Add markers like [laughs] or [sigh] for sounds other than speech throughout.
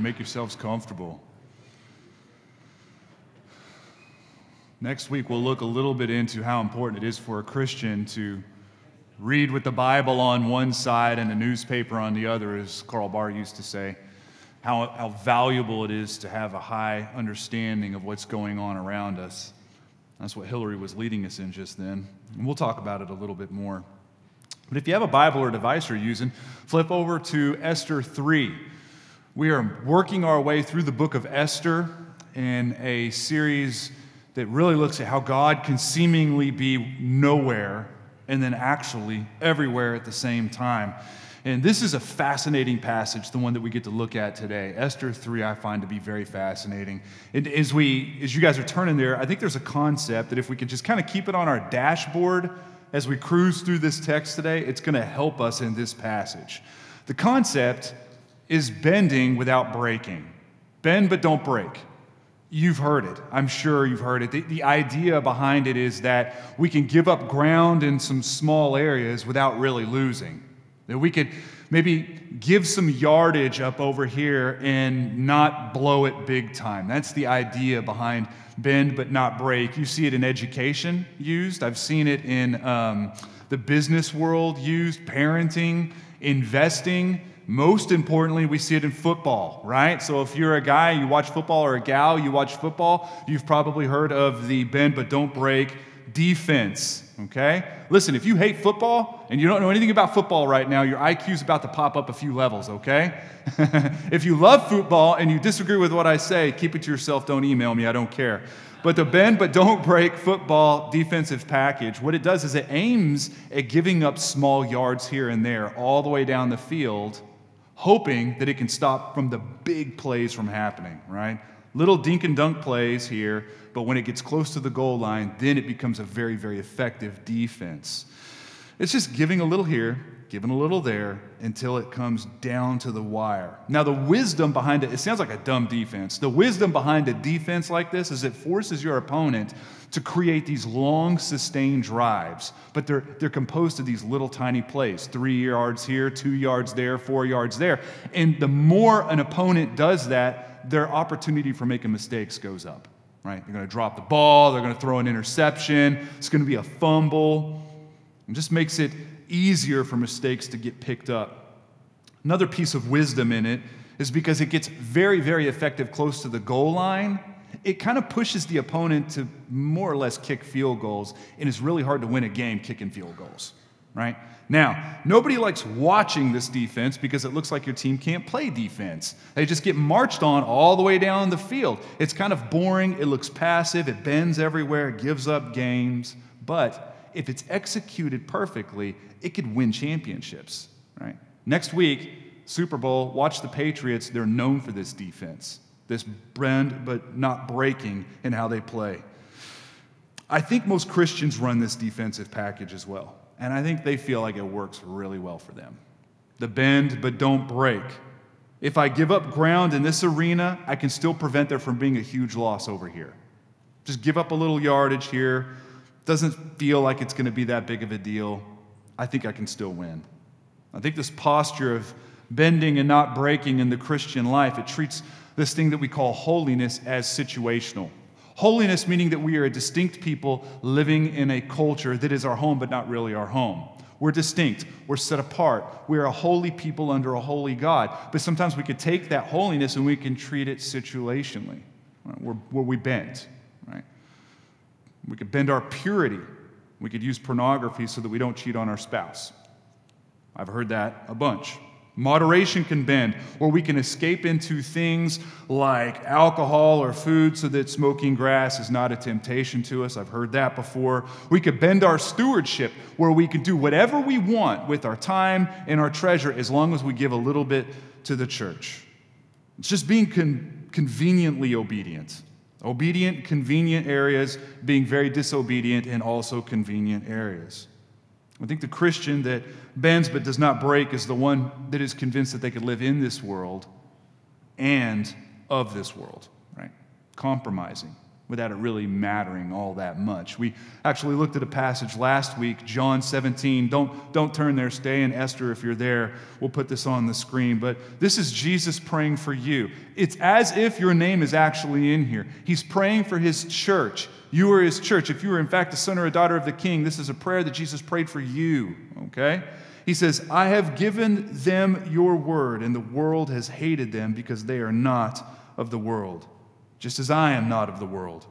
Make yourselves comfortable. Next week, we'll look a little bit into how important it is for a Christian to read with the Bible on one side and a newspaper on the other, as Karl Barth used to say. How, how valuable it is to have a high understanding of what's going on around us. That's what Hillary was leading us in just then. And we'll talk about it a little bit more. But if you have a Bible or device you're using, flip over to Esther 3. We are working our way through the book of Esther in a series that really looks at how God can seemingly be nowhere and then actually everywhere at the same time. And this is a fascinating passage, the one that we get to look at today. Esther 3, I find to be very fascinating. And as, we, as you guys are turning there, I think there's a concept that if we could just kind of keep it on our dashboard as we cruise through this text today, it's going to help us in this passage. The concept is bending without breaking. Bend but don't break. You've heard it. I'm sure you've heard it. The, the, idea behind it is that we can give up ground in some small areas without really losing. That we could maybe give some yardage up over here and not blow it big time. That's the idea behind bend but not break. You see it in education used, I've seen it in um, the business world used, parenting, investing. Most importantly, we see it in football, right? So if you're a guy, you watch football, or a gal, you watch football, you've probably heard of the bend but don't break defense, okay? Listen, if you hate football and you don't know anything about football right now, your IQ is about to pop up a few levels, okay? [laughs] if you love football and you disagree with what I say, keep it to yourself, don't email me, I don't care. But the bend but don't break football defensive package, what it does is it aims at giving up small yards here and there all the way down the field hoping that it can stop from the big plays from happening, right? Little dink and dunk plays here, but when it gets close to the goal line, then it becomes a very, very effective defense. It's just giving a little here, giving a little there until it comes down to the wire. Now, the wisdom behind it, it sounds like a dumb defense. The wisdom behind a defense like this is it forces your opponent to create these long, sustained drives, but they're, they're composed of these little tiny plays three yards here, two yards there, four yards there. And the more an opponent does that, their opportunity for making mistakes goes up, right? They're going to drop the ball, they're going to throw an interception, it's going to be a fumble. It just makes it easier for mistakes to get picked up. Another piece of wisdom in it is because it gets very, very effective close to the goal line it kind of pushes the opponent to more or less kick field goals, and it's really hard to win a game kicking field goals, right? Now, nobody likes watching this defense because it looks like your team can't play defense. They just get marched on all the way down the field. It's kind of boring, it looks passive, it bends everywhere, it gives up games, but if it's executed perfectly, it could win championships, right? Next week, Super Bowl, watch the Patriots, they're known for this defense this bend but not breaking in how they play. I think most Christians run this defensive package as well, and I think they feel like it works really well for them. The bend but don't break. If I give up ground in this arena, I can still prevent there from being a huge loss over here. Just give up a little yardage here. Doesn't feel like it's going to be that big of a deal. I think I can still win. I think this posture of bending and not breaking in the Christian life, it treats this thing that we call holiness as situational. Holiness meaning that we are a distinct people living in a culture that is our home, but not really our home. We're distinct. We're set apart. We're a holy people under a holy God. But sometimes we could take that holiness and we can treat it situationally, right? where, where we bend. We could bend our purity. We could use pornography so that we don't cheat on our spouse. I've heard that a bunch. Moderation can bend, or we can escape into things like alcohol or food so that smoking grass is not a temptation to us. I've heard that before. We could bend our stewardship, where we can do whatever we want with our time and our treasure as long as we give a little bit to the church. It's just being con- conveniently obedient. Obedient, convenient areas, being very disobedient in also convenient areas. I think the Christian that bends but does not break is the one that is convinced that they could live in this world and of this world, right? Compromising. Without it really mattering all that much. We actually looked at a passage last week, John 17. Don't, don't turn there, stay in Esther if you're there. We'll put this on the screen. But this is Jesus praying for you. It's as if your name is actually in here. He's praying for his church. You are his church. If you are, in fact, a son or a daughter of the king, this is a prayer that Jesus prayed for you, okay? He says, I have given them your word, and the world has hated them because they are not of the world just as I am not of the world.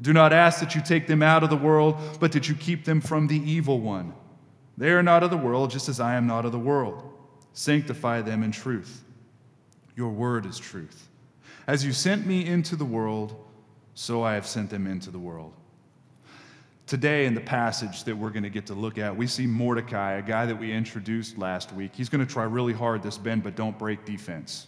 Do not ask that you take them out of the world, but that you keep them from the evil one. They are not of the world, just as I am not of the world. Sanctify them in truth. Your word is truth. As you sent me into the world, so I have sent them into the world. Today, in the passage that we're going to get to look at, we see Mordecai, a guy that we introduced last week. He's going to try really hard this bend, but don't break defense.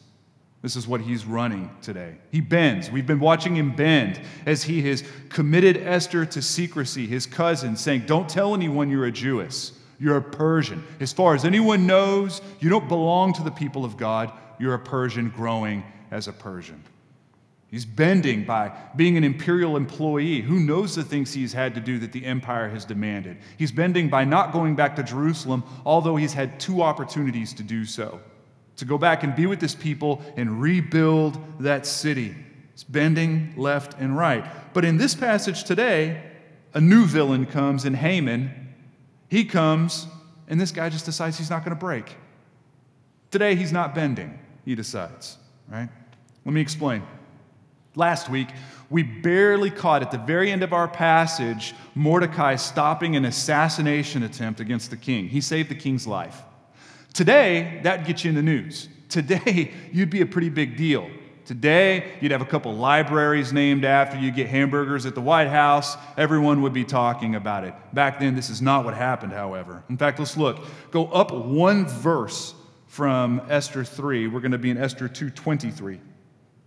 This is what he's running today. He bends. We've been watching him bend as he has committed Esther to secrecy, his cousin, saying, Don't tell anyone you're a Jewess. You're a Persian. As far as anyone knows, you don't belong to the people of God. You're a Persian growing as a Persian. He's bending by being an imperial employee. Who knows the things he's had to do that the empire has demanded? He's bending by not going back to Jerusalem, although he's had two opportunities to do so to go back and be with this people and rebuild that city. It's bending left and right. But in this passage today, a new villain comes in Haman. He comes, and this guy just decides he's not going to break. Today, he's not bending, he decides, right? Let me explain. Last week, we barely caught at the very end of our passage Mordecai stopping an assassination attempt against the king. He saved the king's life. Today, that'd get you in the news. Today, [laughs] you'd be a pretty big deal. Today, you'd have a couple libraries named after you, get hamburgers at the White House. Everyone would be talking about it. Back then, this is not what happened, however. In fact, let's look. Go up one verse from Esther 3. We're going to be in Esther 223,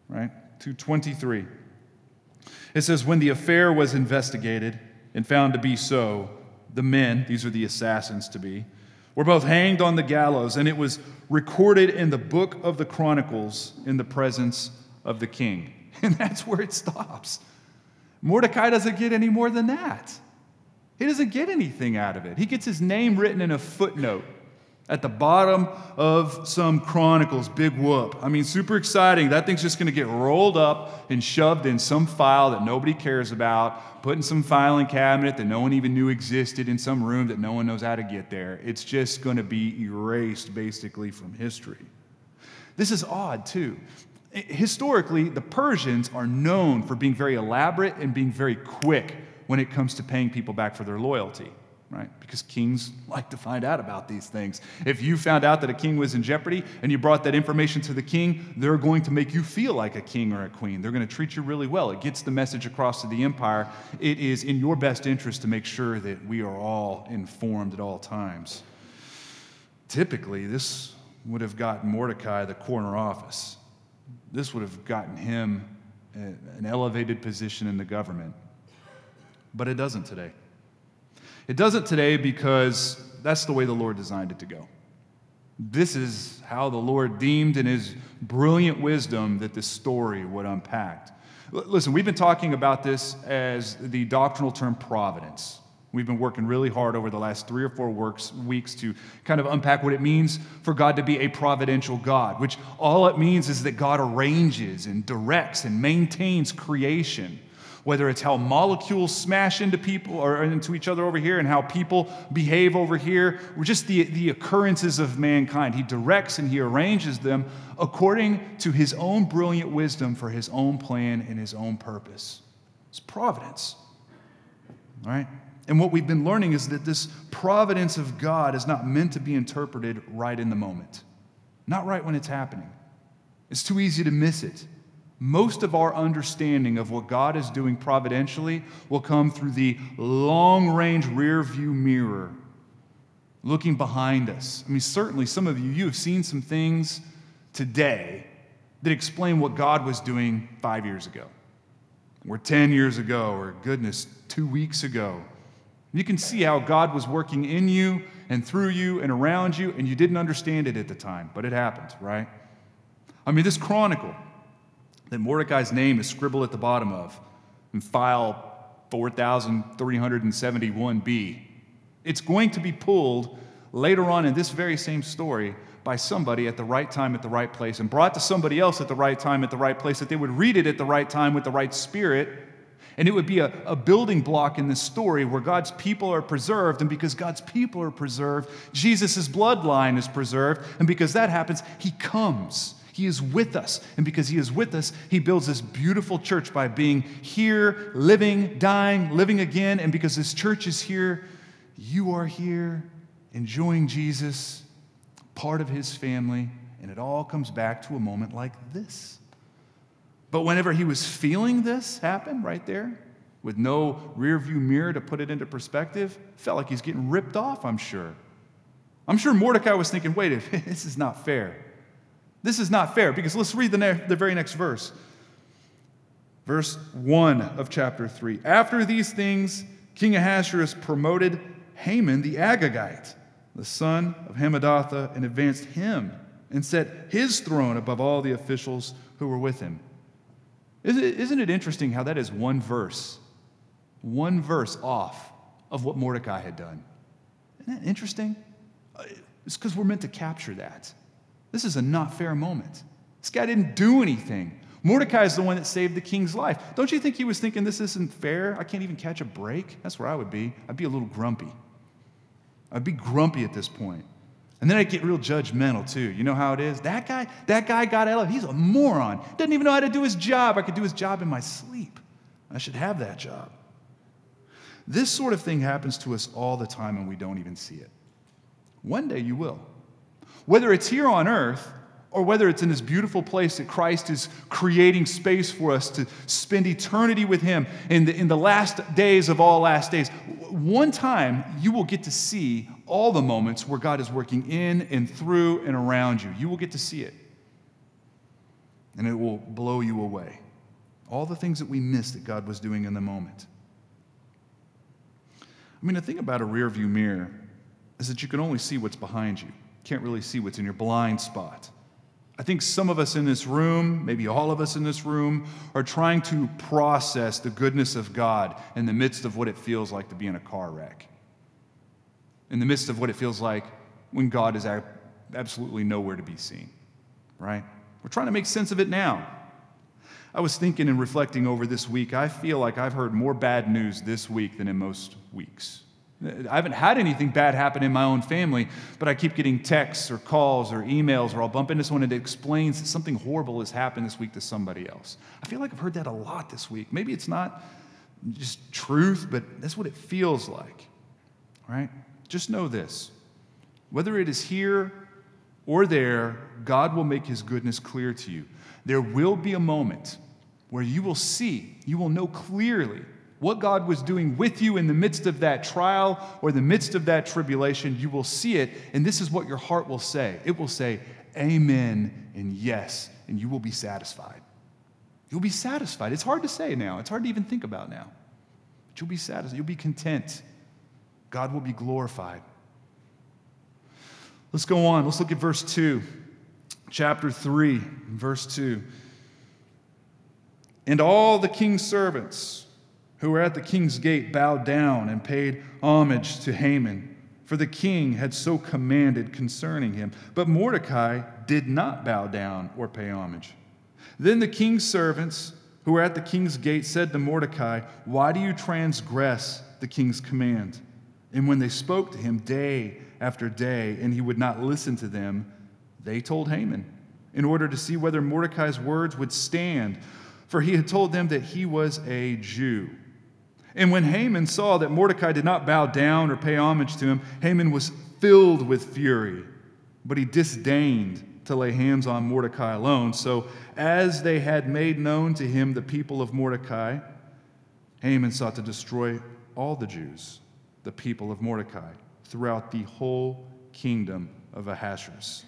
right? 223. It says, When the affair was investigated and found to be so, the men, these are the assassins to be, were both hanged on the gallows, and it was recorded in the book of the Chronicles in the presence of the king. [laughs] And that's where it stops. Mordecai doesn't get any more than that. He doesn't get anything out of it. He gets his name written in a footnote at the bottom of some chronicles. Big whoop. I mean, super exciting. That thing's just going to get rolled up and shoved in some file that nobody cares about, put in some filing cabinet that no one even knew existed in some room that no one knows how to get there. It's just going to be erased basically from history. This is odd, too. Historically, the Persians are known for being very elaborate and being very quick when it comes to paying people back for their loyalty right? Because kings like to find out about these things. If you found out that a king was in jeopardy and you brought that information to the king, they're going to make you feel like a king or a queen. They're going to treat you really well. It gets the message across to the empire. It is in your best interest to make sure that we are all informed at all times. Typically, this would have gotten Mordecai the corner office. This would have gotten him an elevated position in the government. But it doesn't today. It doesn't today because that's the way the Lord designed it to go. This is how the Lord deemed in his brilliant wisdom that this story would unpack. Listen, we've been talking about this as the doctrinal term providence. We've been working really hard over the last three or four works, weeks to kind of unpack what it means for God to be a providential God, which all it means is that God arranges and directs and maintains creation whether it's how molecules smash into people or into each other over here and how people behave over here, or just the, the occurrences of mankind. He directs and he arranges them according to his own brilliant wisdom for his own plan and his own purpose. It's providence. All right? And what we've been learning is that this providence of God is not meant to be interpreted right in the moment, not right when it's happening. It's too easy to miss it. Most of our understanding of what God is doing providentially will come through the long range rear view mirror, looking behind us. I mean, certainly some of you, you have seen some things today that explain what God was doing five years ago, or 10 years ago, or goodness, two weeks ago. You can see how God was working in you and through you and around you, and you didn't understand it at the time, but it happened, right? I mean, this chronicle that Mordecai's name is scribbled at the bottom of. in file 4371b. It's going to be pulled later on in this very same story by somebody at the right time at the right place and brought to somebody else at the right time at the right place that they would read it at the right time with the right spirit. And it would be a, a building block in this story where God's people are preserved. And because God's people are preserved, Jesus' bloodline is preserved. And because that happens, He comes. He is with us. And because He is with us, He builds this beautiful church by being here, living, dying, living again. And because this church is here, you are here, enjoying Jesus, part of His family. And it all comes back to a moment like this. But whenever he was feeling this happen right there, with no rear view mirror to put it into perspective, felt like he's getting ripped off, I'm sure. I'm sure Mordecai was thinking, wait, [laughs] this is not fair. This is not fair because let's read the, ne- the very next verse. Verse 1 of chapter 3. After these things, King Ahasuerus promoted Haman the Agagite, the son of Hammedatha, and advanced him and set his throne above all the officials who were with him. Isn't it interesting how that is one verse, one verse off of what Mordecai had done? Isn't that interesting? Uh, it's because we're meant to capture that. This is a not fair moment. This guy didn't do anything. Mordecai is the one that saved the king's life. Don't you think he was thinking this isn't fair? I can't even catch a break? That's where I would be. I'd be a little grumpy. I'd be grumpy at this point. And then I'd get real judgmental too. You know how it is? That guy, that guy got out of he's a moron. Doesn't even know how to do his job. I could do his job in my sleep. I should have that job. This sort of thing happens to us all the time and we don't even see it. One day you will. Whether it's here on earth or whether it's in this beautiful place that Christ is creating space for us to spend eternity with Him in the, in the last days of all last days, one time you will get to see all the moments where God is working in and through and around you. You will get to see it. And it will blow you away. All the things that we missed that God was doing in the moment. I mean, the thing about a rear view mirror is that you can only see what's behind you. Can't really see what's in your blind spot. I think some of us in this room, maybe all of us in this room, are trying to process the goodness of God in the midst of what it feels like to be in a car wreck, in the midst of what it feels like when God is absolutely nowhere to be seen, right? We're trying to make sense of it now. I was thinking and reflecting over this week, I feel like I've heard more bad news this week than in most weeks. I haven't had anything bad happen in my own family, but I keep getting texts or calls or emails, or I'll bump into someone and it explains that something horrible has happened this week to somebody else. I feel like I've heard that a lot this week. Maybe it's not just truth, but that's what it feels like, right? Just know this whether it is here or there, God will make his goodness clear to you. There will be a moment where you will see, you will know clearly what God was doing with you in the midst of that trial or the midst of that tribulation, you will see it, and this is what your heart will say. It will say, Amen and yes, and you will be satisfied. You'll be satisfied. It's hard to say now, it's hard to even think about now. But you'll be satisfied, you'll be content. God will be glorified. Let's go on. Let's look at verse 2, chapter 3, verse 2. And all the king's servants, who were at the king's gate bowed down and paid homage to Haman, for the king had so commanded concerning him. But Mordecai did not bow down or pay homage. Then the king's servants who were at the king's gate said to Mordecai, Why do you transgress the king's command? And when they spoke to him day after day, and he would not listen to them, they told Haman, in order to see whether Mordecai's words would stand, for he had told them that he was a Jew. And when Haman saw that Mordecai did not bow down or pay homage to him, Haman was filled with fury, but he disdained to lay hands on Mordecai alone. So, as they had made known to him the people of Mordecai, Haman sought to destroy all the Jews, the people of Mordecai, throughout the whole kingdom of Ahasuerus.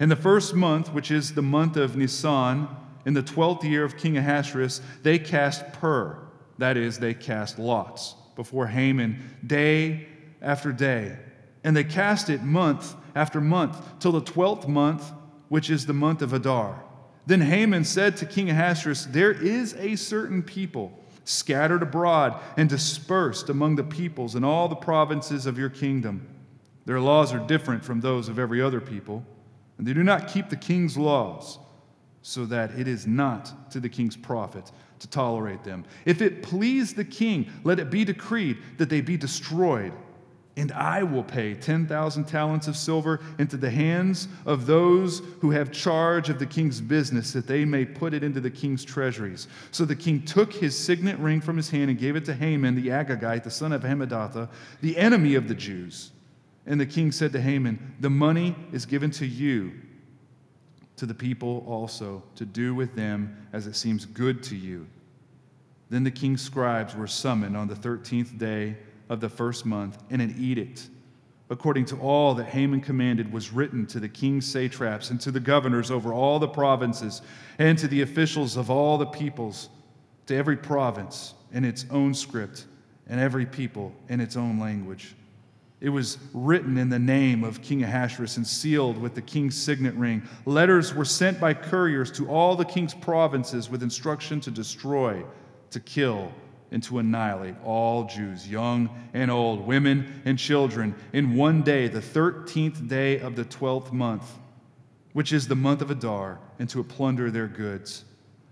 In the first month, which is the month of Nisan, in the twelfth year of King Ahasuerus, they cast pur that is, they cast lots before Haman day after day. And they cast it month after month till the twelfth month, which is the month of Adar. Then Haman said to King Ahasuerus, There is a certain people scattered abroad and dispersed among the peoples in all the provinces of your kingdom. Their laws are different from those of every other people, and they do not keep the king's laws, so that it is not to the king's profit to tolerate them. If it please the king, let it be decreed that they be destroyed and I will pay 10,000 talents of silver into the hands of those who have charge of the king's business, that they may put it into the king's treasuries. So the king took his signet ring from his hand and gave it to Haman the Agagite, the son of Hammedatha, the enemy of the Jews. And the king said to Haman, The money is given to you, to the people also, to do with them as it seems good to you. Then the king's scribes were summoned on the 13th day of the first month, and an edict, according to all that Haman commanded, was written to the king's satraps and to the governors over all the provinces and to the officials of all the peoples, to every province in its own script and every people in its own language. It was written in the name of King Ahasuerus and sealed with the king's signet ring. Letters were sent by couriers to all the king's provinces with instruction to destroy, to kill, and to annihilate all Jews, young and old, women and children, in one day, the 13th day of the 12th month, which is the month of Adar, and to plunder their goods.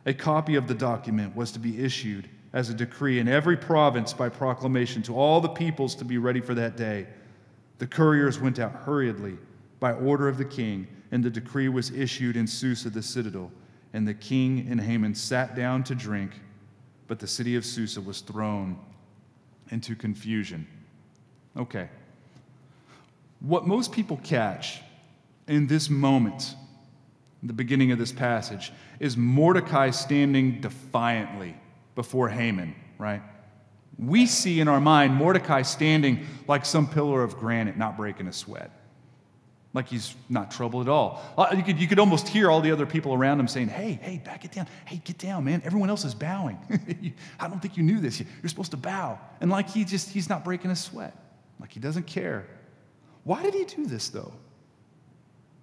A copy of the document was to be issued as a decree in every province by proclamation to all the peoples to be ready for that day. The couriers went out hurriedly by order of the king, and the decree was issued in Susa, the citadel. And the king and Haman sat down to drink but the city of Susa was thrown into confusion. Okay. What most people catch in this moment, the beginning of this passage, is Mordecai standing defiantly before Haman, right? We see in our mind Mordecai standing like some pillar of granite, not breaking a sweat like he's not troubled at all. Uh, you could, you could almost hear all the other people around him saying, Hey, hey, back it down. Hey, get down, man. Everyone else is bowing. [laughs] I don't think you knew this. You're supposed to bow. And like he just, he's not breaking a sweat, like he doesn't care. Why did he do this, though?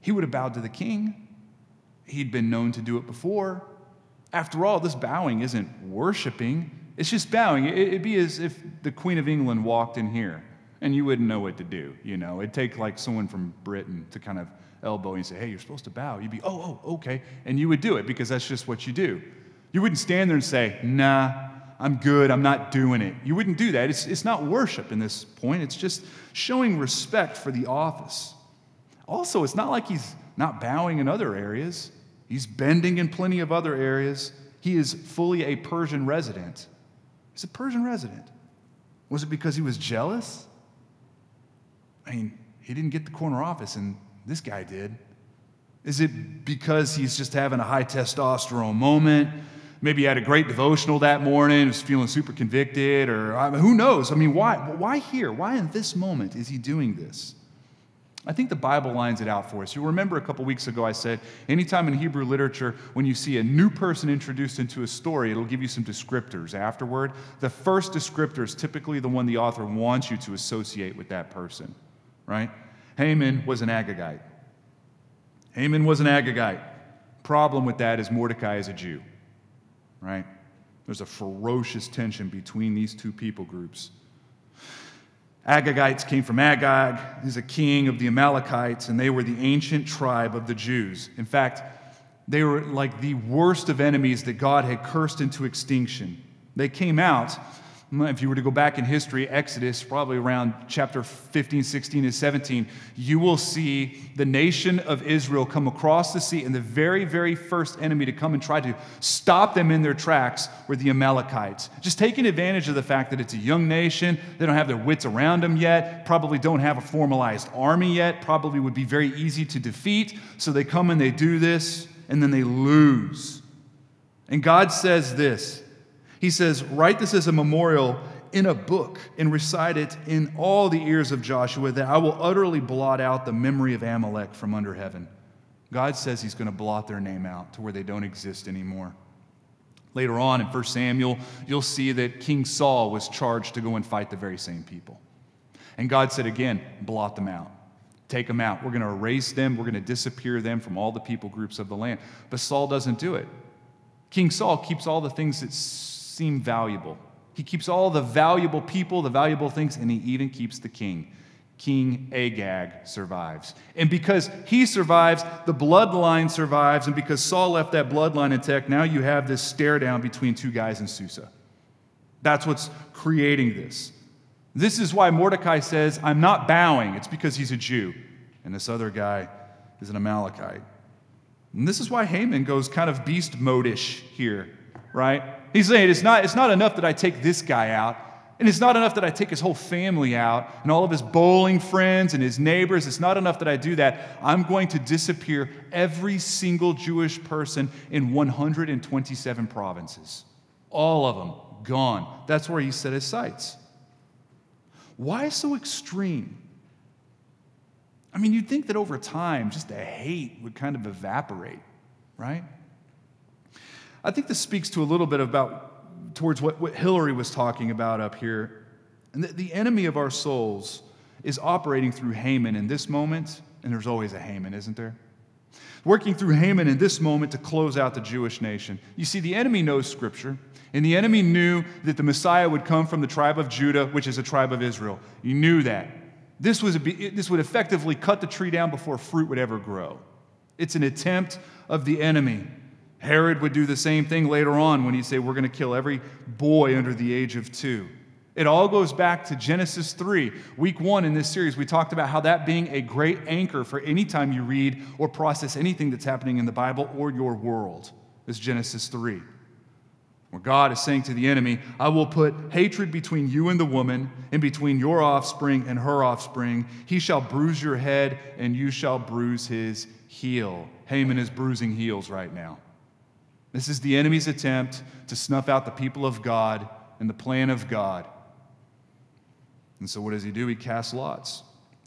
He would have bowed to the king. He'd been known to do it before. After all, this bowing isn't worshiping, it's just bowing. It'd be as if the Queen of England walked in here and you wouldn't know what to do. You know, it'd take like someone from Britain to kind of elbow you and say, "Hey, you're supposed to bow." You'd be, "Oh, oh, okay," and you would do it because that's just what you do. You wouldn't stand there and say, "Nah." I'm good, I'm not doing it. You wouldn't do that. It's, it's not worship in this point, it's just showing respect for the office. Also, it's not like he's not bowing in other areas, he's bending in plenty of other areas. He is fully a Persian resident. He's a Persian resident. Was it because he was jealous? I mean, he didn't get the corner office, and this guy did. Is it because he's just having a high testosterone moment? Maybe he had a great devotional that morning, was feeling super convicted, or I mean, who knows? I mean, why, why here? Why in this moment is he doing this? I think the Bible lines it out for us. You'll remember a couple weeks ago I said, anytime in Hebrew literature, when you see a new person introduced into a story, it'll give you some descriptors afterward. The first descriptor is typically the one the author wants you to associate with that person right? Haman was an Agagite. Haman was an Agagite. Problem with that is Mordecai is a Jew, right? There's a ferocious tension between these two people groups. Agagites came from Agag. He's a king of the Amalekites, and they were the ancient tribe of the Jews. In fact, they were like the worst of enemies that God had cursed into extinction. They came out if you were to go back in history, Exodus, probably around chapter 15, 16, and 17, you will see the nation of Israel come across the sea, and the very, very first enemy to come and try to stop them in their tracks were the Amalekites. Just taking advantage of the fact that it's a young nation, they don't have their wits around them yet, probably don't have a formalized army yet, probably would be very easy to defeat. So they come and they do this, and then they lose. And God says this. He says, Write this as a memorial in a book and recite it in all the ears of Joshua, that I will utterly blot out the memory of Amalek from under heaven. God says He's going to blot their name out to where they don't exist anymore. Later on in 1 Samuel, you'll see that King Saul was charged to go and fight the very same people. And God said again, blot them out. Take them out. We're going to erase them. We're going to disappear them from all the people groups of the land. But Saul doesn't do it. King Saul keeps all the things that seem valuable. He keeps all the valuable people, the valuable things, and he even keeps the king. King Agag survives. And because he survives, the bloodline survives. And because Saul left that bloodline intact, now you have this stare down between two guys in Susa. That's what's creating this. This is why Mordecai says, I'm not bowing. It's because he's a Jew. And this other guy is an Amalekite. And this is why Haman goes kind of beast modish here, right? He's saying it's not, it's not enough that I take this guy out. And it's not enough that I take his whole family out and all of his bowling friends and his neighbors. It's not enough that I do that. I'm going to disappear every single Jewish person in 127 provinces. All of them gone. That's where he set his sights. Why so extreme? I mean, you'd think that over time, just the hate would kind of evaporate, right? I think this speaks to a little bit about towards what, what Hillary was talking about up here. And the, the enemy of our souls is operating through Haman in this moment, and there's always a Haman, isn't there? Working through Haman in this moment to close out the Jewish nation. You see, the enemy knows Scripture, and the enemy knew that the Messiah would come from the tribe of Judah, which is a tribe of Israel. He knew that. This, was this would effectively cut the tree down before fruit would ever grow. It's an attempt of the enemy Herod would do the same thing later on when he'd say, We're going to kill every boy under the age of two. It all goes back to Genesis 3. Week one in this series, we talked about how that being a great anchor for any time you read or process anything that's happening in the Bible or your world is Genesis 3. Where God is saying to the enemy, I will put hatred between you and the woman, and between your offspring and her offspring. He shall bruise your head, and you shall bruise his heel. Haman is bruising heels right now. This is the enemy's attempt to snuff out the people of God and the plan of God. And so, what does he do? He casts lots.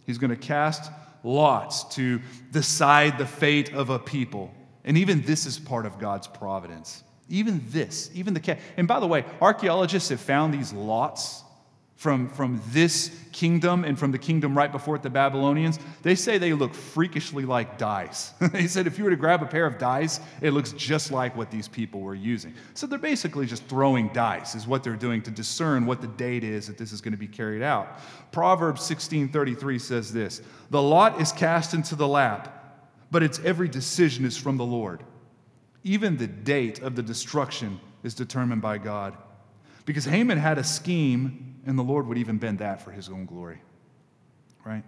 He's going to cast lots to decide the fate of a people. And even this is part of God's providence. Even this, even the cat. And by the way, archaeologists have found these lots from, from this kingdom and from the kingdom right before it, the Babylonians, they say they look freakishly like dice. [laughs] they said if you were to grab a pair of dice, it looks just like what these people were using. So they're basically just throwing dice, is what they're doing to discern what the date is that this is going to be carried out. Proverbs 16:33 says this: "The lot is cast into the lap, but its every decision is from the Lord. Even the date of the destruction is determined by God." Because Haman had a scheme and the Lord would even bend that for his own glory. Right?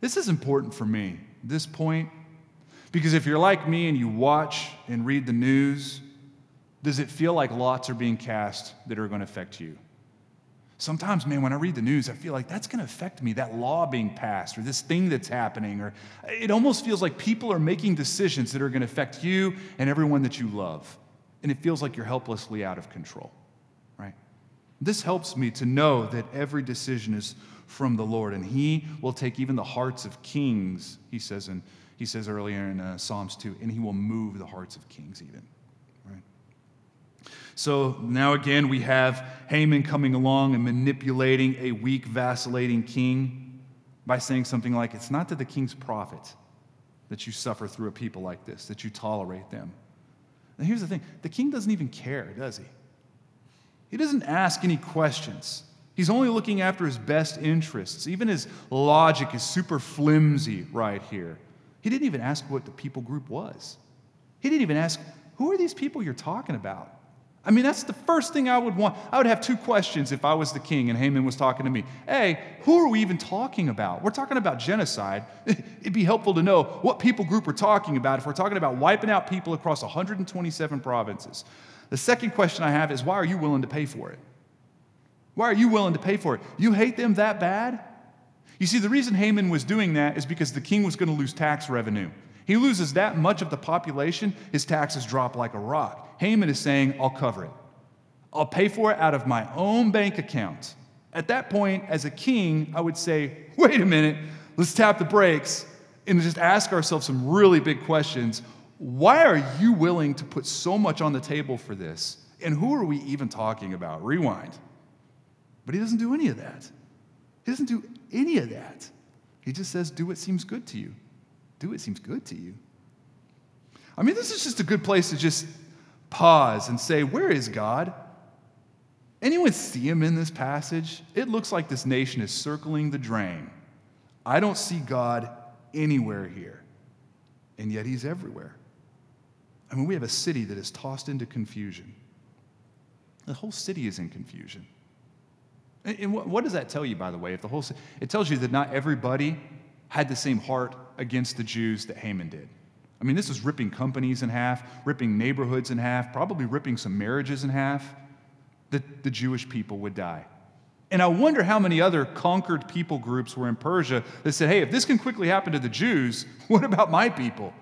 This is important for me, this point, because if you're like me and you watch and read the news, does it feel like lots are being cast that are going to affect you? Sometimes, man, when I read the news, I feel like that's going to affect me, that law being passed, or this thing that's happening, or it almost feels like people are making decisions that are going to affect you and everyone that you love. And it feels like you're helplessly out of control. This helps me to know that every decision is from the Lord, and He will take even the hearts of kings, he says, in, he says earlier in uh, Psalms 2, and He will move the hearts of kings even. Right? So now again, we have Haman coming along and manipulating a weak, vacillating king by saying something like, It's not to the king's profit that you suffer through a people like this, that you tolerate them. And here's the thing the king doesn't even care, does he? He doesn't ask any questions. He's only looking after his best interests. Even his logic is super flimsy right here. He didn't even ask what the people group was. He didn't even ask, who are these people you're talking about? I mean, that's the first thing I would want. I would have two questions if I was the king and Haman was talking to me. Hey, who are we even talking about? We're talking about genocide. [laughs] It'd be helpful to know what people group we're talking about if we're talking about wiping out people across 127 provinces. The second question I have is why are you willing to pay for it? Why are you willing to pay for it? You hate them that bad? You see, the reason Haman was doing that is because the king was going to lose tax revenue. He loses that much of the population, his taxes drop like a rock. Haman is saying, I'll cover it. I'll pay for it out of my own bank account. At that point, as a king, I would say, wait a minute, let's tap the brakes and just ask ourselves some really big questions. Why are you willing to put so much on the table for this? And who are we even talking about? Rewind. But he doesn't do any of that. He doesn't do any of that. He just says, Do what seems good to you. Do what seems good to you. I mean, this is just a good place to just pause and say, Where is God? Anyone see him in this passage? It looks like this nation is circling the drain. I don't see God anywhere here, and yet he's everywhere. I mean, we have a city that is tossed into confusion. The whole city is in confusion. And what does that tell you, by the way? If the whole it tells you that not everybody had the same heart against the Jews that Haman did. I mean, this is ripping companies in half, ripping neighborhoods in half, probably ripping some marriages in half that the Jewish people would die. And I wonder how many other conquered people groups were in Persia that said, hey, if this can quickly happen to the Jews, [laughs] what about my people?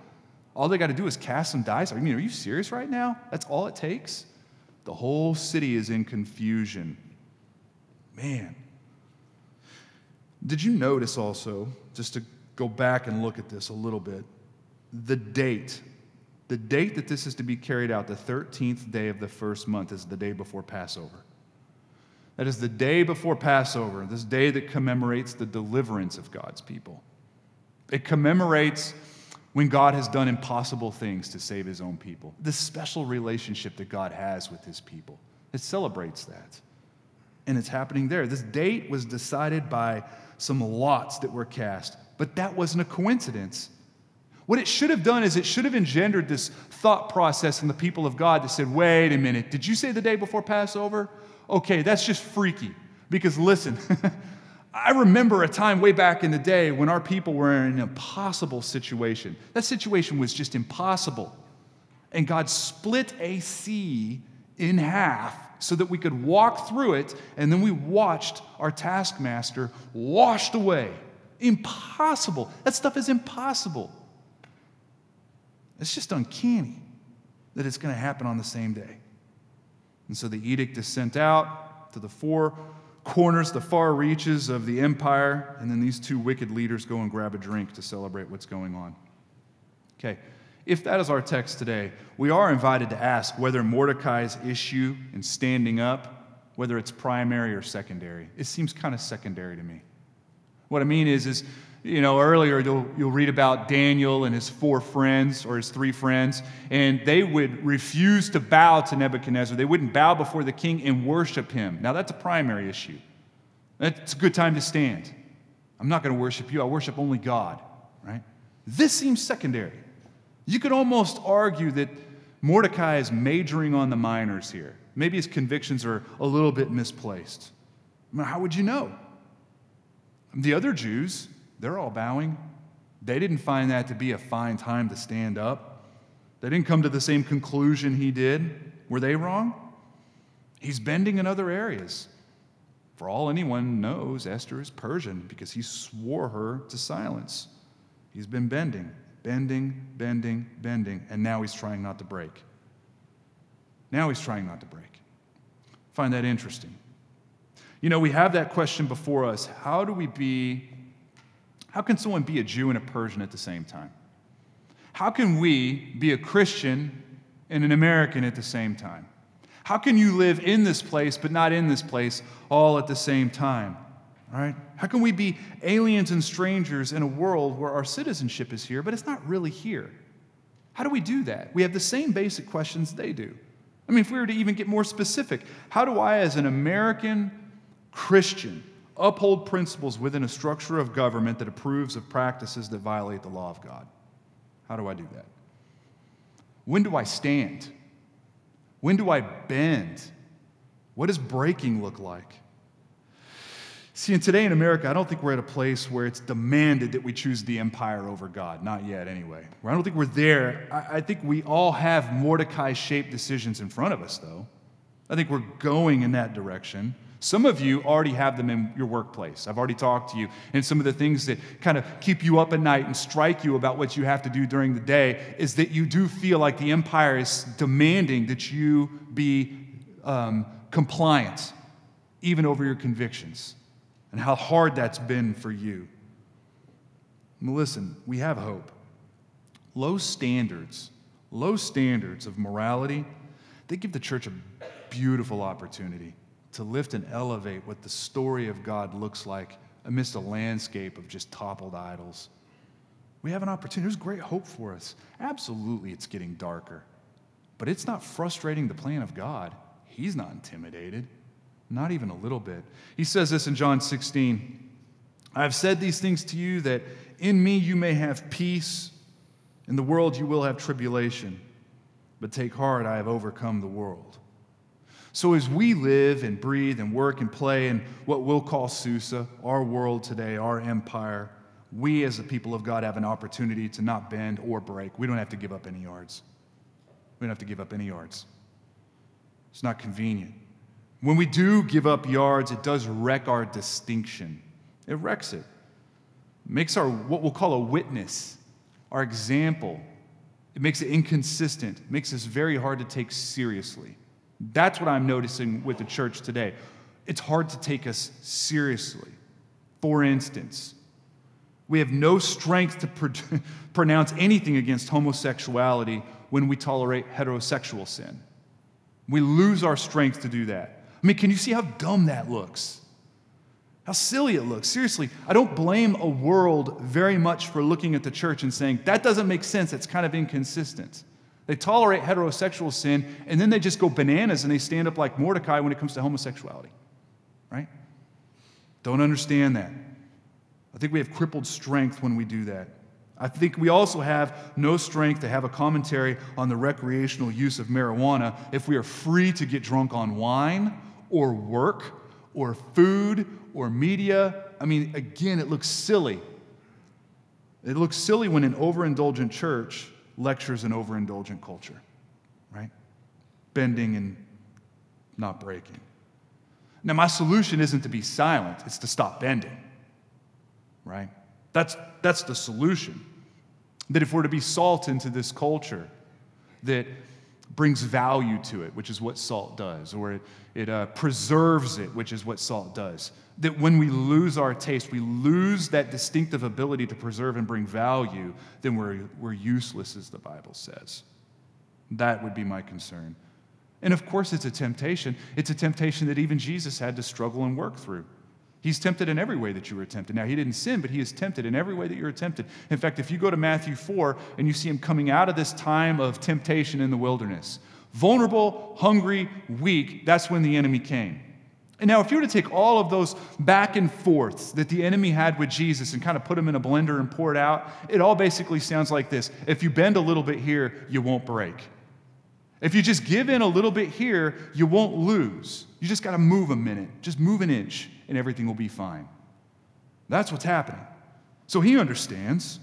All they got to do is cast some dice. I mean, are you serious right now? That's all it takes? The whole city is in confusion. Man. Did you notice also, just to go back and look at this a little bit, the date the date that this is to be carried out, the 13th day of the first month, is the day before Passover. That is the day before Passover, this day that commemorates the deliverance of God's people. It commemorates when God has done impossible things to save his own people, the special relationship that God has with his people. It celebrates that. And it's happening there. This date was decided by some lots that were cast, but that wasn't a coincidence. What it should have done is it should have engendered this thought process in the people of God that said, wait a minute, did you say the day before Passover? Okay, that's just freaky. Because listen, [laughs] I remember a time way back in the day when our people were in an impossible situation. That situation was just impossible. And God split a sea in half so that we could walk through it, and then we watched our taskmaster washed away. Impossible. That stuff is impossible. It's just uncanny that it's going to happen on the same day. And so the edict is sent out to the four corners, the far reaches of the empire, and then these two wicked leaders go and grab a drink to celebrate what's going on. Okay, if that is our text today, we are invited to ask whether Mordecai's issue in standing up, whether it's primary or secondary. It seems kind of secondary to me. What I mean is, is you know, earlier you'll, you'll read about Daniel and his four friends or his three friends, and they would refuse to bow to Nebuchadnezzar. They wouldn't bow before the king and worship him. Now, that's a primary issue. That's a good time to stand. I'm not going to worship you, I worship only God, right? This seems secondary. You could almost argue that Mordecai is majoring on the minors here. Maybe his convictions are a little bit misplaced. How would you know? The other Jews, they're all bowing. They didn't find that to be a fine time to stand up. They didn't come to the same conclusion he did. Were they wrong? He's bending in other areas. For all anyone knows, Esther is Persian because he swore her to silence. He's been bending, bending, bending, bending, and now he's trying not to break. Now he's trying not to break. Find that interesting. You know, we have that question before us how do we be how can someone be a Jew and a Persian at the same time? How can we be a Christian and an American at the same time? How can you live in this place but not in this place all at the same time? All right? How can we be aliens and strangers in a world where our citizenship is here, but it's not really here? How do we do that? We have the same basic questions they do. I mean, if we were to even get more specific, how do I, as an American Christian, uphold principles within a structure of government that approves of practices that violate the law of God. How do I do that? When do I stand? When do I bend? What does breaking look like? See, and today in America, I don't think we're at a place where it's demanded that we choose the empire over God. Not yet, anyway. I don't think we're there. I, I think we all have Mordecai shaped decisions in front of us, though. I think we're going in that direction. Some of you already have them in your workplace. I've already talked to you. And some of the things that kind of keep you up at night and strike you about what you have to do during the day is that you do feel like the empire is demanding that you be um, compliant, even over your convictions, and how hard that's been for you. listen, we have hope. Low standards, low standards of morality, they give the church a beautiful opportunity to lift and elevate what the story of God looks like amidst a landscape of just toppled idols. We have an opportunity. There's great hope for us. Absolutely, it's getting darker. But it's not frustrating the plan of God. He's not intimidated. Not even a little bit. He says this in John 16 I have said these things to you that in me you may have peace. In the world you will have tribulation. But take heart, I have overcome the world. So, as we live and breathe and work and play in what we'll call Susa, our world today, our empire, we as the people of God have an opportunity to not bend or break. We don't have to give up any yards. We don't have to give up any yards. It's not convenient. When we do give up yards, it does wreck our distinction. It wrecks it. makes our what we'll call a witness, our example. It makes it inconsistent, it makes us very hard to take seriously. That's what I'm noticing with the church today. It's hard to take us seriously. For instance, we have no strength to pro- [laughs] pronounce anything against homosexuality when we tolerate heterosexual sin. We lose our strength to do that. I mean, can you see how dumb that looks? How silly it looks. Seriously, I don't blame a world very much for looking at the church and saying, that doesn't make sense, it's kind of inconsistent. They tolerate heterosexual sin, and then they just go bananas and they stand up like Mordecai when it comes to homosexuality. Right? Don't understand that. I think we have crippled strength when we do that. I think we also have no strength to have a commentary on the recreational use of marijuana if we are free to get drunk on wine or work or food or media. I mean, again, it looks silly. It looks silly when an overindulgent church lectures an overindulgent culture, right? Bending and not breaking. Now, my solution isn't to be silent, it's to stop bending, right? That's, that's the solution. That if we're to be salt into this culture, that brings value to it, which is what salt does, or it, it uh, preserves it, which is what salt does. That when we lose our taste, we lose that distinctive ability to preserve and bring value, then we're, we're useless, as the Bible says. That would be my concern. And of course, it's a temptation. It's a temptation that even Jesus had to struggle and work through. He's tempted in every way that you were tempted. Now, he didn't sin, but he is tempted in every way that you're tempted. In fact, if you go to Matthew 4 and you see him coming out of this time of temptation in the wilderness, vulnerable, hungry, weak, that's when the enemy came. And now, if you were to take all of those back and forths that the enemy had with Jesus and kind of put them in a blender and pour it out, it all basically sounds like this If you bend a little bit here, you won't break. If you just give in a little bit here, you won't lose. You just got to move a minute, just move an inch and everything will be fine. That's what's happening. So he understands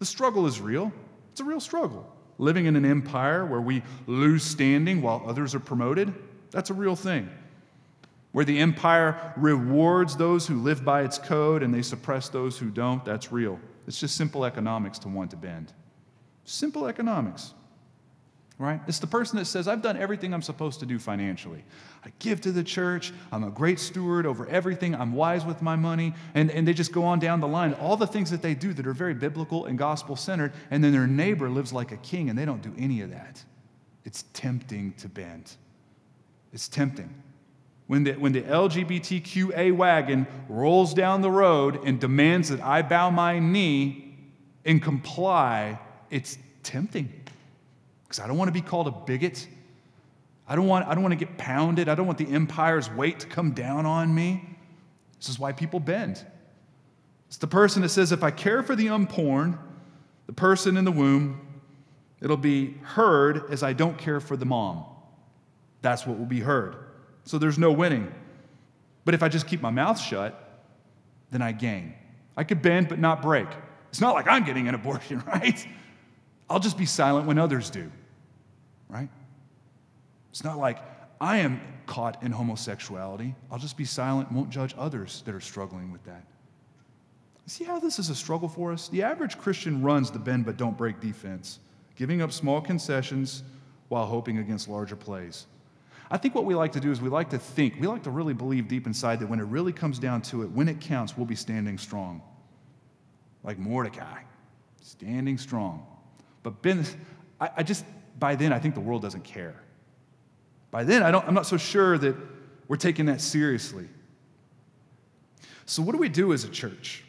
the struggle is real. It's a real struggle. Living in an empire where we lose standing while others are promoted, that's a real thing. Where the empire rewards those who live by its code and they suppress those who don't, that's real. It's just simple economics to want to bend. Simple economics right? It's the person that says, I've done everything I'm supposed to do financially. I give to the church, I'm a great steward over everything, I'm wise with my money, and, and they just go on down the line. All the things that they do that are very biblical and gospel centered, and then their neighbor lives like a king, and they don't do any of that. It's tempting to bend. It's tempting. When the, when the LGBTQA wagon rolls down the road and demands that I bow my knee and comply, it's tempting because I don't want to be called a bigot. I don't, want, I don't want to get pounded. I don't want the empire's weight to come down on me. This is why people bend. It's the person that says, if I care for the unborn, the person in the womb, it'll be heard as I don't care for the mom. That's what will be heard. So there's no winning. But if I just keep my mouth shut, then I gain. I could bend but not break. It's not like I'm getting an abortion, [laughs] right? I'll just be silent when others do, right? It's not like I am caught in homosexuality. I'll just be silent won't judge others that are struggling with that. See how this is a struggle for us? The average Christian runs the bend but don't break defense, giving up small concessions while hoping against larger plays. I think what we like to do is we like to think, we like to really believe deep inside that when it really comes down to it, when it counts, we'll be standing strong. Like Mordecai, standing strong. But Ben, I, I just, by then, I think the world doesn't care. By then, I don't, I'm not so sure that we're taking that seriously. So, what do we do as a church?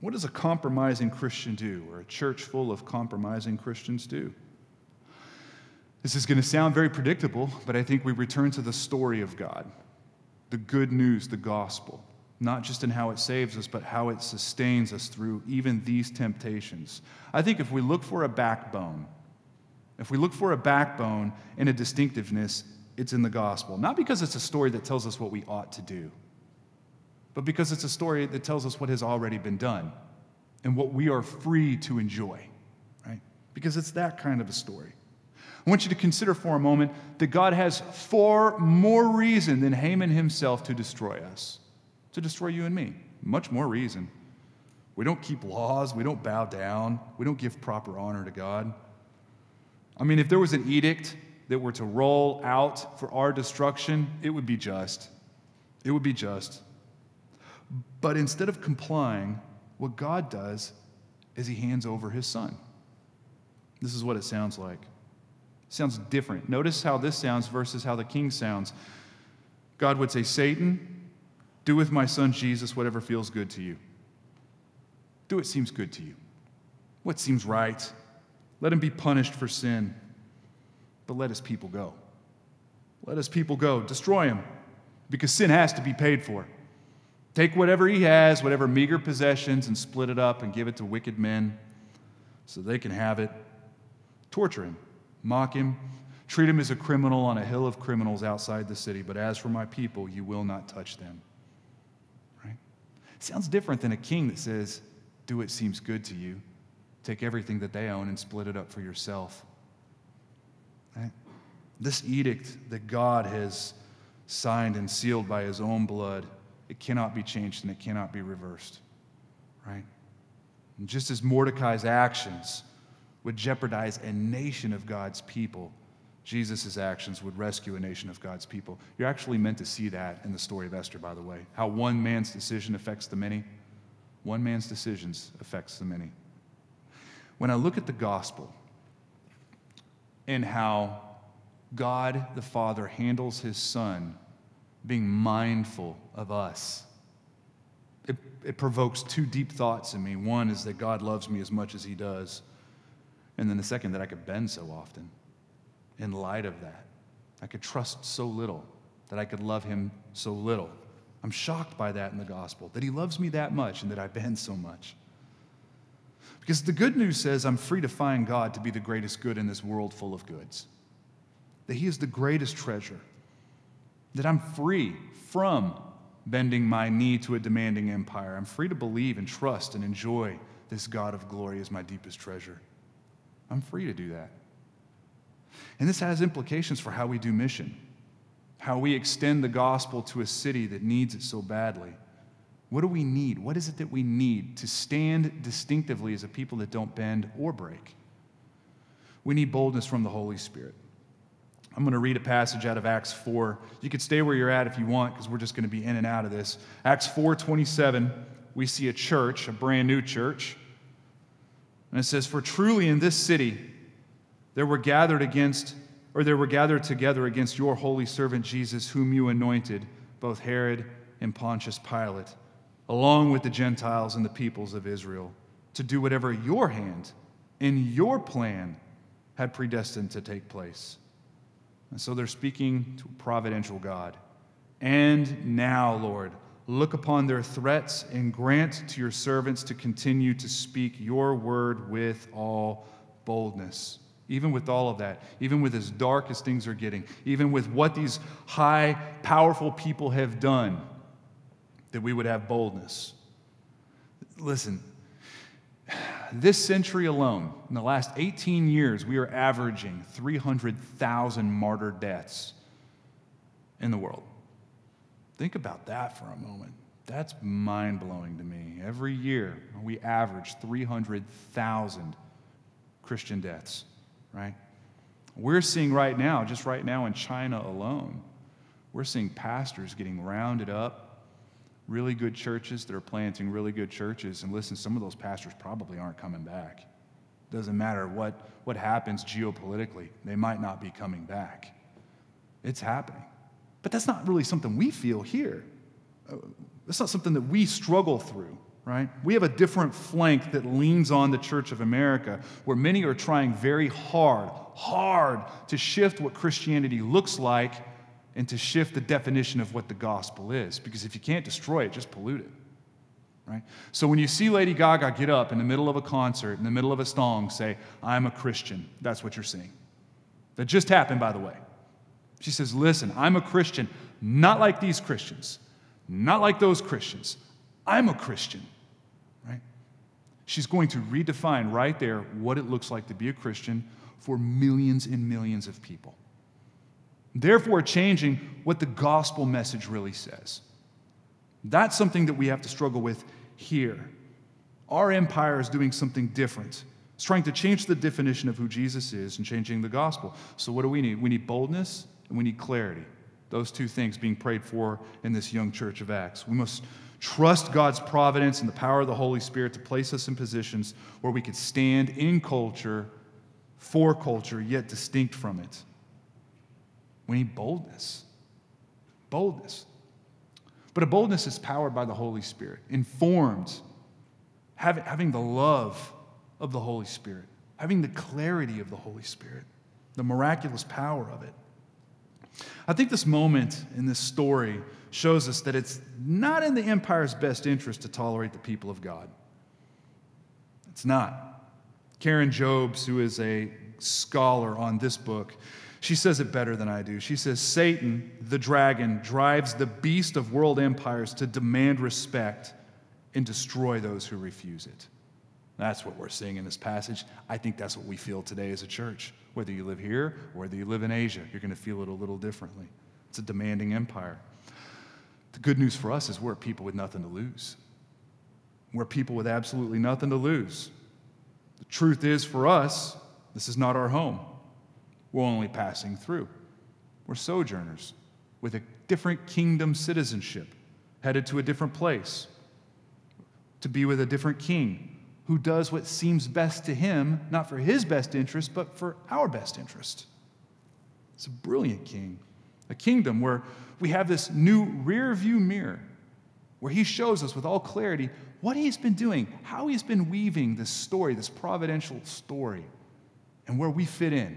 What does a compromising Christian do, or a church full of compromising Christians do? This is going to sound very predictable, but I think we return to the story of God. the good news, the gospel, not just in how it saves us, but how it sustains us through even these temptations. I think if we look for a backbone, if we look for a backbone and a distinctiveness, it's in the gospel. Not because it's a story that tells us what we ought to do, but because it's a story that tells us what has already been done and what we are free to enjoy, right? Because it's that kind of a story. I want you to consider for a moment that God has far more reason than Haman himself to destroy us, to destroy you and me. Much more reason. We don't keep laws, we don't bow down, we don't give proper honor to God. I mean, if there was an edict that were to roll out for our destruction, it would be just. It would be just. But instead of complying, what God does is he hands over his son. This is what it sounds like. Sounds different. Notice how this sounds versus how the king sounds. God would say, Satan, do with my son Jesus whatever feels good to you. Do what seems good to you, what seems right. Let him be punished for sin, but let his people go. Let his people go. Destroy him, because sin has to be paid for. Take whatever he has, whatever meager possessions, and split it up and give it to wicked men so they can have it. Torture him, mock him, treat him as a criminal on a hill of criminals outside the city. But as for my people, you will not touch them. Right? Sounds different than a king that says, Do what seems good to you. Take everything that they own and split it up for yourself. Right? This edict that God has signed and sealed by his own blood it cannot be changed and it cannot be reversed. Right? And just as Mordecai's actions would jeopardize a nation of God's people, Jesus' actions would rescue a nation of God's people. You're actually meant to see that in the story of Esther, by the way. How one man's decision affects the many. One man's decisions affects the many. When I look at the gospel and how God the Father handles his son being mindful of us. It, it provokes two deep thoughts in me. One is that God loves me as much as He does. And then the second, that I could bend so often in light of that. I could trust so little, that I could love Him so little. I'm shocked by that in the gospel, that He loves me that much and that I bend so much. Because the good news says I'm free to find God to be the greatest good in this world full of goods, that He is the greatest treasure that I'm free from bending my knee to a demanding empire. I'm free to believe and trust and enjoy this God of glory as my deepest treasure. I'm free to do that. And this has implications for how we do mission, how we extend the gospel to a city that needs it so badly. What do we need? What is it that we need to stand distinctively as a people that don't bend or break? We need boldness from the Holy Spirit. I'm going to read a passage out of Acts 4. You could stay where you're at if you want, because we're just going to be in and out of this. Acts 4 27, we see a church, a brand new church. And it says, For truly in this city there were gathered against, or there were gathered together against your holy servant Jesus, whom you anointed, both Herod and Pontius Pilate, along with the Gentiles and the peoples of Israel, to do whatever your hand and your plan had predestined to take place. And so they're speaking to providential God. And now, Lord, look upon their threats and grant to your servants to continue to speak your word with all boldness. Even with all of that, even with as dark as things are getting, even with what these high, powerful people have done, that we would have boldness. Listen, this century alone, in the last 18 years, we are averaging 300,000 martyr deaths in the world. Think about that for a moment. That's mind blowing to me. Every year, we average 300,000 Christian deaths, right? We're seeing right now, just right now in China alone, we're seeing pastors getting rounded up really good churches that are planting really good churches. And listen, some of those pastors probably aren't coming back. Doesn't matter what, what happens geopolitically, they might not be coming back. It's happening. But that's not really something we feel here. Uh, that's not something that we struggle through, right? We have a different flank that leans on the Church of America, where many are trying very hard, hard to shift what Christianity looks like and to shift the definition of what the gospel is. Because if you can't destroy it, just pollute it. Right? So when you see Lady Gaga get up in the middle of a concert, in the middle of a song, say, I'm a Christian, that's what you're seeing. That just happened, by the way. She says, Listen, I'm a Christian, not like these Christians, not like those Christians. I'm a Christian. Right? She's going to redefine right there what it looks like to be a Christian for millions and millions of people. Therefore, changing what the gospel message really says. That's something that we have to struggle with here. Our empire is doing something different. It's trying to change the definition of who Jesus is and changing the gospel. So, what do we need? We need boldness and we need clarity. Those two things being prayed for in this young church of Acts. We must trust God's providence and the power of the Holy Spirit to place us in positions where we could stand in culture, for culture, yet distinct from it. We need boldness. Boldness. But a boldness is powered by the Holy Spirit, informed, having the love of the Holy Spirit, having the clarity of the Holy Spirit, the miraculous power of it. I think this moment in this story shows us that it's not in the empire's best interest to tolerate the people of God. It's not. Karen Jobes, who is a scholar on this book, she says it better than I do. She says, Satan, the dragon, drives the beast of world empires to demand respect and destroy those who refuse it. That's what we're seeing in this passage. I think that's what we feel today as a church. Whether you live here or whether you live in Asia, you're going to feel it a little differently. It's a demanding empire. The good news for us is we're people with nothing to lose. We're people with absolutely nothing to lose. The truth is, for us, this is not our home. We're only passing through. We're sojourners with a different kingdom citizenship, headed to a different place, to be with a different king who does what seems best to him, not for his best interest, but for our best interest. It's a brilliant king, a kingdom where we have this new rear view mirror where he shows us with all clarity what he's been doing, how he's been weaving this story, this providential story, and where we fit in.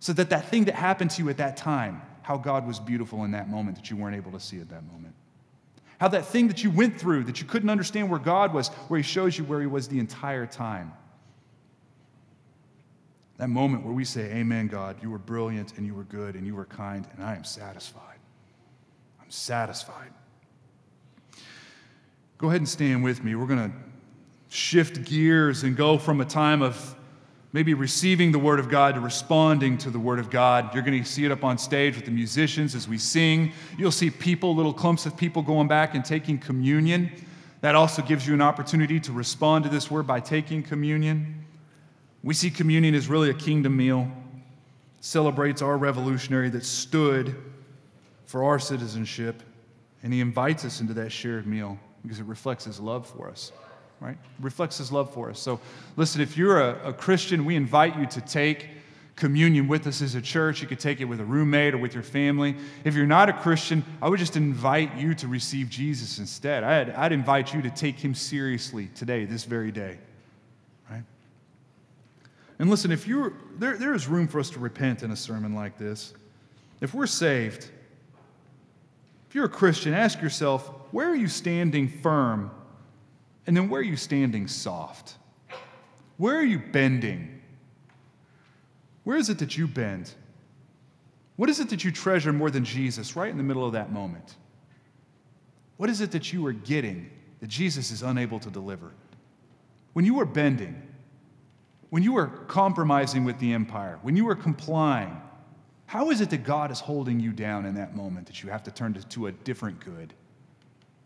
So that that thing that happened to you at that time, how God was beautiful in that moment that you weren't able to see at that moment. How that thing that you went through, that you couldn't understand where God was, where He shows you where He was the entire time. That moment where we say, Amen, God, you were brilliant and you were good and you were kind, and I am satisfied. I'm satisfied. Go ahead and stand with me. We're going to shift gears and go from a time of maybe receiving the Word of God to responding to the Word of God. You're going to see it up on stage with the musicians as we sing. You'll see people, little clumps of people going back and taking communion. That also gives you an opportunity to respond to this Word by taking communion. We see communion as really a kingdom meal. It celebrates our revolutionary that stood for our citizenship, and he invites us into that shared meal because it reflects his love for us right? Reflects his love for us. So, listen, if you're a, a, Christian, we invite you to take communion with us as a church. You could take it with a roommate or with your family. If you're not a Christian, I would just invite you to receive Jesus instead. I'd, I'd invite you to take him seriously today, this very day, right? And listen, if you're, there, there is room for us to repent in a sermon like this. If we're saved, if you're a Christian, ask yourself, where are you standing firm and then where are you standing soft? Where are you bending? Where is it that you bend? What is it that you treasure more than Jesus right in the middle of that moment? What is it that you are getting that Jesus is unable to deliver? When you are bending, when you are compromising with the empire, when you are complying, how is it that God is holding you down in that moment that you have to turn to, to a different good?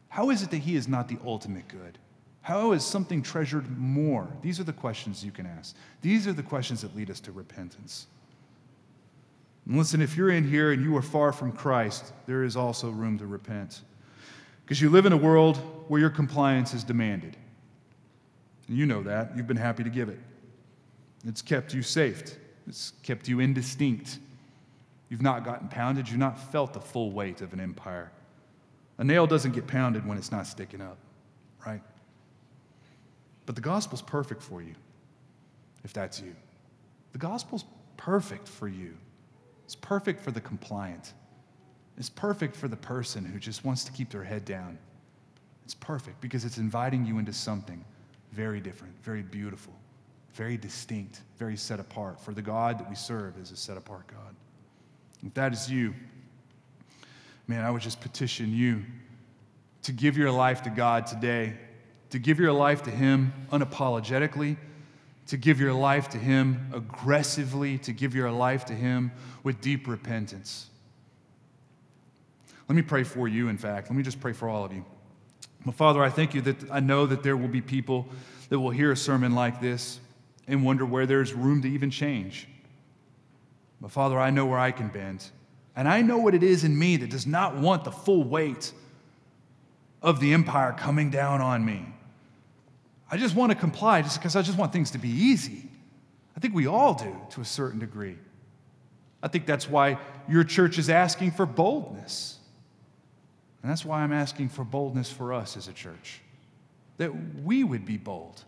How is it that He is not the ultimate good? How is something treasured more? These are the questions you can ask. These are the questions that lead us to repentance. And listen, if you're in here and you are far from Christ, there is also room to repent. Because you live in a world where your compliance is demanded. And you know that. You've been happy to give it. It's kept you safe, it's kept you indistinct. You've not gotten pounded, you've not felt the full weight of an empire. A nail doesn't get pounded when it's not sticking up, right? But the gospel's perfect for you, if that's you. The gospel's perfect for you. It's perfect for the compliant. It's perfect for the person who just wants to keep their head down. It's perfect because it's inviting you into something very different, very beautiful, very distinct, very set apart. For the God that we serve is a set apart God. If that is you, man, I would just petition you to give your life to God today, to give your life to Him unapologetically, to give your life to Him aggressively, to give your life to Him with deep repentance. Let me pray for you, in fact. Let me just pray for all of you. My Father, I thank you that I know that there will be people that will hear a sermon like this and wonder where there's room to even change. But Father, I know where I can bend. And I know what it is in me that does not want the full weight of the empire coming down on me. I just want to comply just because I just want things to be easy. I think we all do to a certain degree. I think that's why your church is asking for boldness. And that's why I'm asking for boldness for us as a church, that we would be bold.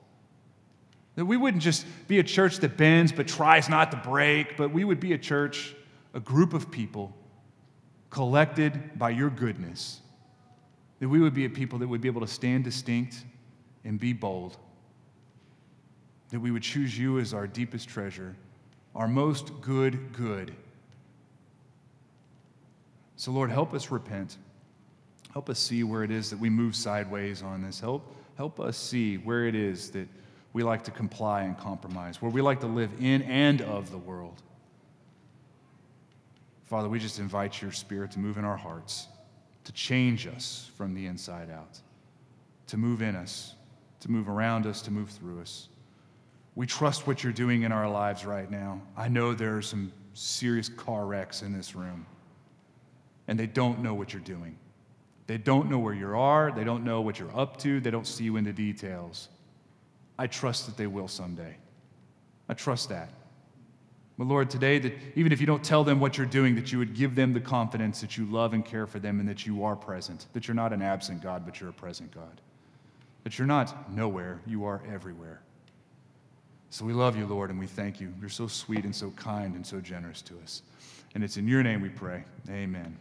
That we wouldn't just be a church that bends but tries not to break, but we would be a church, a group of people collected by your goodness. That we would be a people that would be able to stand distinct and be bold. That we would choose you as our deepest treasure, our most good good. So, Lord, help us repent. Help us see where it is that we move sideways on this. Help, help us see where it is that we like to comply and compromise, where we like to live in and of the world. Father, we just invite your spirit to move in our hearts, to change us from the inside out, to move in us, to move around us, to move through us. We trust what you're doing in our lives right now. I know there are some serious car wrecks in this room, and they don't know what you're doing. They don't know where you are. They don't know what you're up to. They don't see you in the details. I trust that they will someday. I trust that. But Lord, today, that even if you don't tell them what you're doing, that you would give them the confidence that you love and care for them and that you are present, that you're not an absent God, but you're a present God, that you're not nowhere, you are everywhere. So we love you, Lord, and we thank you. You're so sweet and so kind and so generous to us. And it's in your name we pray. Amen.